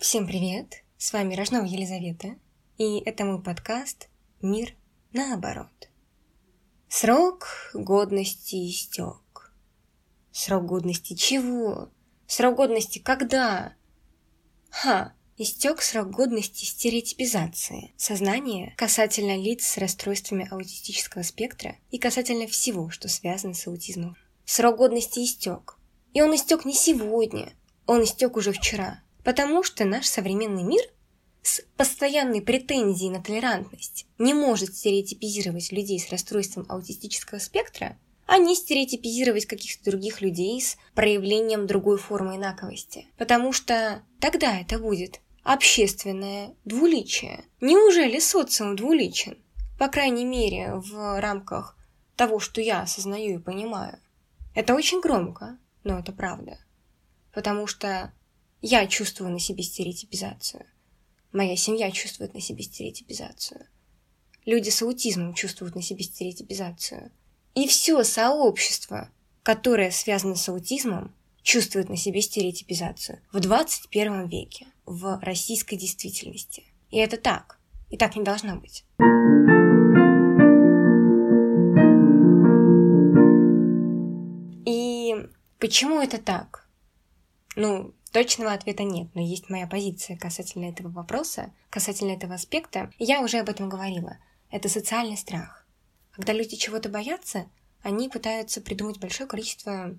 Всем привет! С вами Рожнова Елизавета, и это мой подкаст «Мир наоборот». Срок годности истек. Срок годности чего? Срок годности когда? Ха, истек срок годности стереотипизации сознания касательно лиц с расстройствами аутистического спектра и касательно всего, что связано с аутизмом. Срок годности истек. И он истек не сегодня, он истек уже вчера. Потому что наш современный мир с постоянной претензией на толерантность не может стереотипизировать людей с расстройством аутистического спектра, а не стереотипизировать каких-то других людей с проявлением другой формы инаковости. Потому что тогда это будет общественное двуличие. Неужели социум двуличен? По крайней мере, в рамках того, что я осознаю и понимаю. Это очень громко, но это правда. Потому что я чувствую на себе стереотипизацию. Моя семья чувствует на себе стереотипизацию. Люди с аутизмом чувствуют на себе стереотипизацию. И все сообщество, которое связано с аутизмом, чувствует на себе стереотипизацию в 21 веке, в российской действительности. И это так. И так не должно быть. И почему это так? Ну, Точного ответа нет, но есть моя позиция касательно этого вопроса, касательно этого аспекта. Я уже об этом говорила. Это социальный страх. Когда люди чего-то боятся, они пытаются придумать большое количество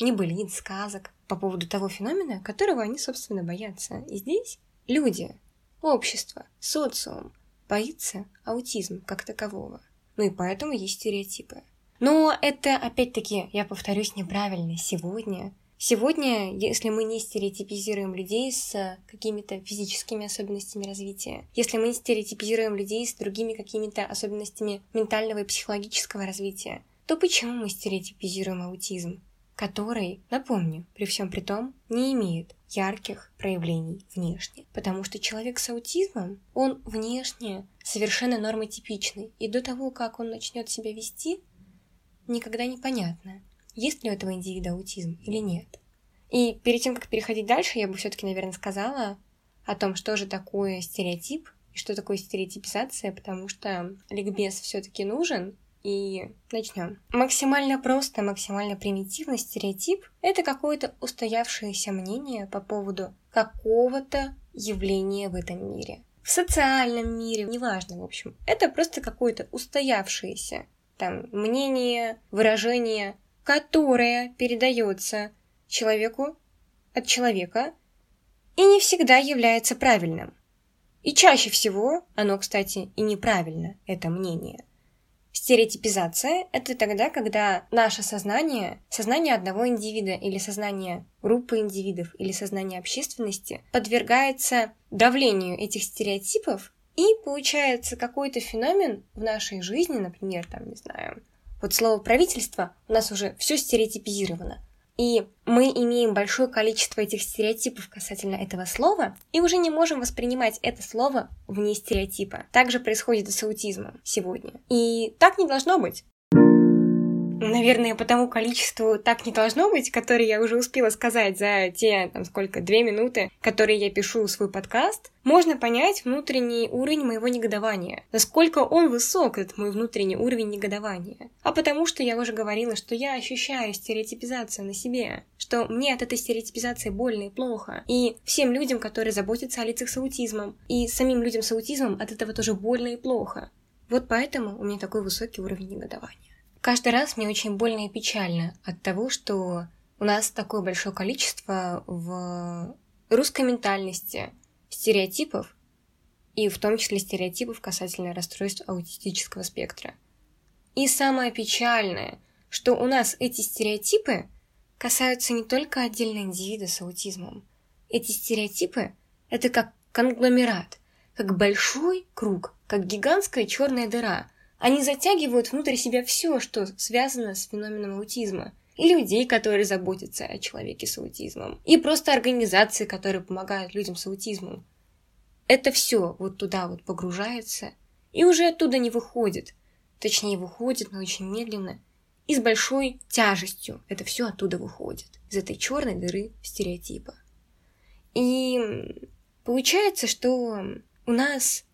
небылиц, сказок по поводу того феномена, которого они, собственно, боятся. И здесь люди, общество, социум боится аутизм как такового. Ну и поэтому есть стереотипы. Но это, опять-таки, я повторюсь, неправильно. Сегодня Сегодня, если мы не стереотипизируем людей с какими-то физическими особенностями развития, если мы не стереотипизируем людей с другими какими-то особенностями ментального и психологического развития, то почему мы стереотипизируем аутизм, который, напомню, при всем при том, не имеет ярких проявлений внешне. Потому что человек с аутизмом, он внешне совершенно нормотипичный, и до того, как он начнет себя вести, никогда не понятно, есть ли у этого индивида аутизм или нет. И перед тем, как переходить дальше, я бы все-таки, наверное, сказала о том, что же такое стереотип и что такое стереотипизация, потому что ликбез все-таки нужен, и начнем. Максимально просто, максимально примитивно стереотип — это какое-то устоявшееся мнение по поводу какого-то явления в этом мире. В социальном мире, неважно, в общем. Это просто какое-то устоявшееся там мнение, выражение которое передается человеку от человека и не всегда является правильным. И чаще всего оно, кстати, и неправильно, это мнение. Стереотипизация – это тогда, когда наше сознание, сознание одного индивида или сознание группы индивидов или сознание общественности подвергается давлению этих стереотипов, и получается какой-то феномен в нашей жизни, например, там, не знаю, вот слово правительство у нас уже все стереотипизировано. И мы имеем большое количество этих стереотипов касательно этого слова, и уже не можем воспринимать это слово вне стереотипа. Так же происходит и с аутизмом сегодня. И так не должно быть. Наверное, по тому количеству так не должно быть, которое я уже успела сказать за те, там, сколько, две минуты, которые я пишу свой подкаст, можно понять внутренний уровень моего негодования. Насколько он высок, этот мой внутренний уровень негодования. А потому что я уже говорила, что я ощущаю стереотипизацию на себе, что мне от этой стереотипизации больно и плохо. И всем людям, которые заботятся о лицах с аутизмом, и самим людям с аутизмом от этого тоже больно и плохо. Вот поэтому у меня такой высокий уровень негодования. Каждый раз мне очень больно и печально от того, что у нас такое большое количество в русской ментальности стереотипов, и в том числе стереотипов касательно расстройств аутистического спектра. И самое печальное, что у нас эти стереотипы касаются не только отдельного индивида с аутизмом. Эти стереотипы — это как конгломерат, как большой круг, как гигантская черная дыра — они затягивают внутрь себя все, что связано с феноменом аутизма. И людей, которые заботятся о человеке с аутизмом. И просто организации, которые помогают людям с аутизмом. Это все вот туда вот погружается и уже оттуда не выходит. Точнее, выходит, но очень медленно. И с большой тяжестью это все оттуда выходит. Из этой черной дыры стереотипа. И Получается, что у нас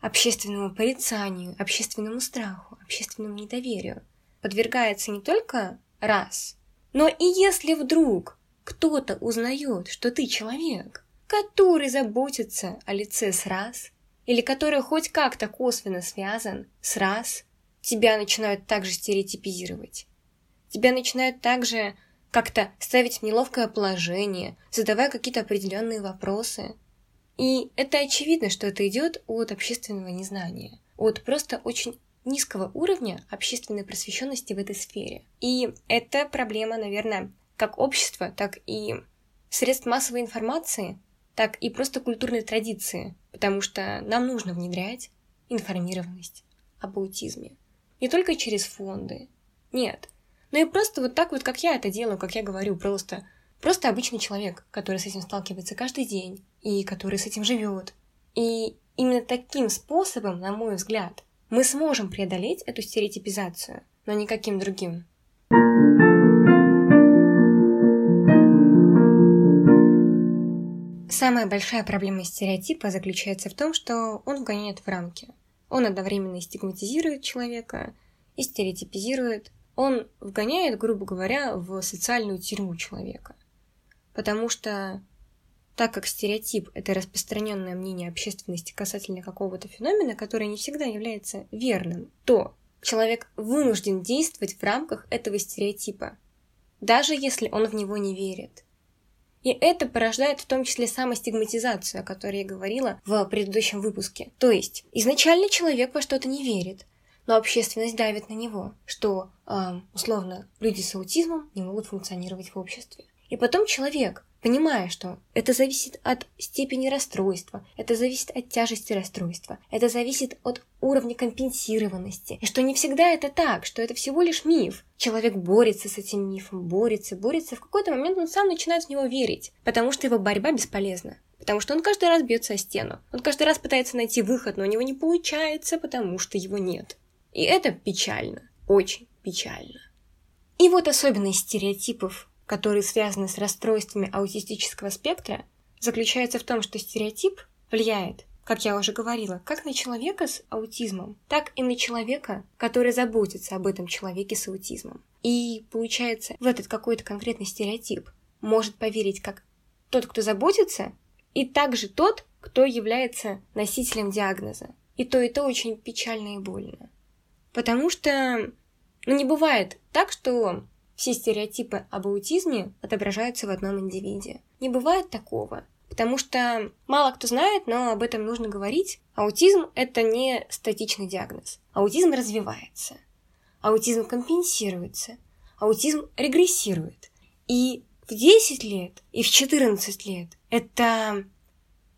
общественному порицанию, общественному страху, общественному недоверию подвергается не только раз, но и если вдруг кто-то узнает, что ты человек, который заботится о лице с раз, или который хоть как-то косвенно связан с раз, тебя начинают также стереотипизировать. Тебя начинают также как-то ставить в неловкое положение, задавая какие-то определенные вопросы. И это очевидно, что это идет от общественного незнания, от просто очень низкого уровня общественной просвещенности в этой сфере. И это проблема, наверное, как общества, так и средств массовой информации, так и просто культурной традиции, потому что нам нужно внедрять информированность об аутизме. Не только через фонды, нет, но и просто вот так вот, как я это делаю, как я говорю, просто, просто обычный человек, который с этим сталкивается каждый день и который с этим живет. И именно таким способом, на мой взгляд, мы сможем преодолеть эту стереотипизацию, но никаким другим. Самая большая проблема стереотипа заключается в том, что он вгоняет в рамки. Он одновременно и стигматизирует человека, и стереотипизирует. Он вгоняет, грубо говоря, в социальную тюрьму человека. Потому что так как стереотип – это распространенное мнение общественности касательно какого-то феномена, который не всегда является верным, то человек вынужден действовать в рамках этого стереотипа, даже если он в него не верит. И это порождает в том числе самостигматизацию, о которой я говорила в предыдущем выпуске. То есть, изначально человек во что-то не верит, но общественность давит на него, что, э, условно, люди с аутизмом не могут функционировать в обществе. И потом человек понимая, что это зависит от степени расстройства, это зависит от тяжести расстройства, это зависит от уровня компенсированности, и что не всегда это так, что это всего лишь миф. Человек борется с этим мифом, борется, борется, в какой-то момент он сам начинает в него верить, потому что его борьба бесполезна. Потому что он каждый раз бьется о стену. Он каждый раз пытается найти выход, но у него не получается, потому что его нет. И это печально. Очень печально. И вот особенность стереотипов которые связаны с расстройствами аутистического спектра, заключается в том, что стереотип влияет, как я уже говорила, как на человека с аутизмом, так и на человека, который заботится об этом человеке с аутизмом. И получается, в этот какой-то конкретный стереотип может поверить как тот, кто заботится, и также тот, кто является носителем диагноза. И то, и то очень печально и больно. Потому что ну, не бывает так, что все стереотипы об аутизме отображаются в одном индивиде. Не бывает такого, потому что мало кто знает, но об этом нужно говорить. Аутизм – это не статичный диагноз. Аутизм развивается. Аутизм компенсируется. Аутизм регрессирует. И в 10 лет, и в 14 лет это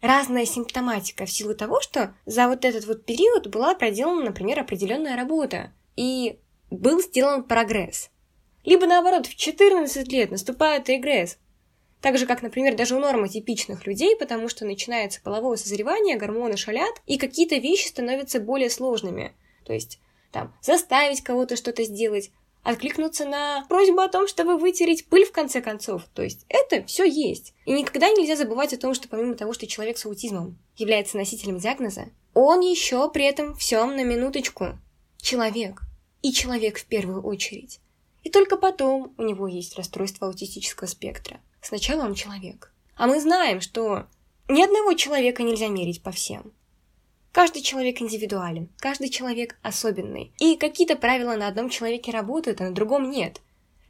разная симптоматика в силу того, что за вот этот вот период была проделана, например, определенная работа, и был сделан прогресс. Либо наоборот, в 14 лет наступает регресс. Так же, как, например, даже у нормотипичных людей, потому что начинается половое созревание, гормоны шалят, и какие-то вещи становятся более сложными. То есть, там, заставить кого-то что-то сделать, откликнуться на просьбу о том, чтобы вытереть пыль в конце концов. То есть это все есть. И никогда нельзя забывать о том, что помимо того, что человек с аутизмом является носителем диагноза, он еще при этом всем на минуточку человек. И человек в первую очередь. И только потом у него есть расстройство аутистического спектра. Сначала он человек. А мы знаем, что ни одного человека нельзя мерить по всем. Каждый человек индивидуален, каждый человек особенный. И какие-то правила на одном человеке работают, а на другом нет.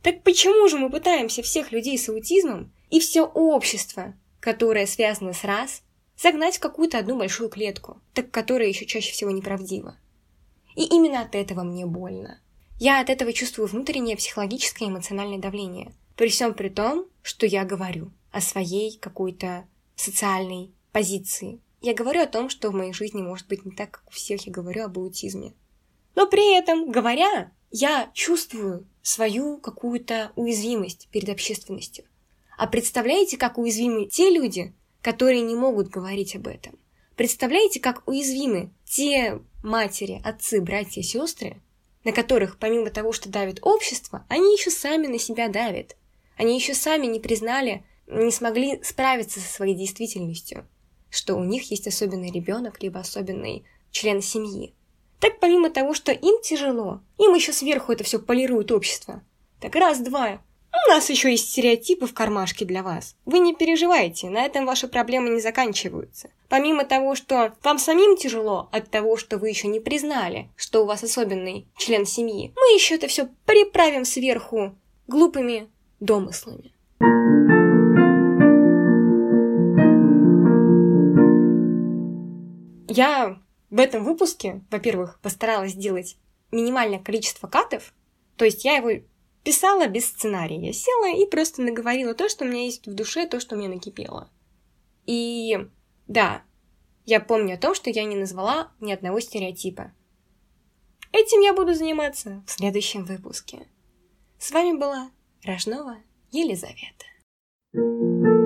Так почему же мы пытаемся всех людей с аутизмом и все общество, которое связано с раз, загнать в какую-то одну большую клетку, так которая еще чаще всего неправдива? И именно от этого мне больно. Я от этого чувствую внутреннее психологическое и эмоциональное давление. При всем при том, что я говорю о своей какой-то социальной позиции. Я говорю о том, что в моей жизни может быть не так, как у всех, я говорю об аутизме. Но при этом, говоря, я чувствую свою какую-то уязвимость перед общественностью. А представляете, как уязвимы те люди, которые не могут говорить об этом? Представляете, как уязвимы те матери, отцы, братья, сестры, на которых, помимо того, что давит общество, они еще сами на себя давят. Они еще сами не признали, не смогли справиться со своей действительностью. что у них есть особенный ребенок, либо особенный член семьи. Так помимо того, что им тяжело, им еще сверху это все полирует общество. Так раз-два, у нас еще есть стереотипы в кармашке для вас. Вы не переживайте, на этом ваши проблемы не заканчиваются. Помимо того, что вам самим тяжело от того, что вы еще не признали, что у вас особенный член семьи, мы еще это все приправим сверху глупыми домыслами. Я в этом выпуске, во-первых, постаралась сделать минимальное количество катов, то есть я его писала без сценария. Я села и просто наговорила то, что у меня есть в душе, то, что мне накипело. И да, я помню о том, что я не назвала ни одного стереотипа. Этим я буду заниматься в следующем выпуске. С вами была Рожнова Елизавета. thank you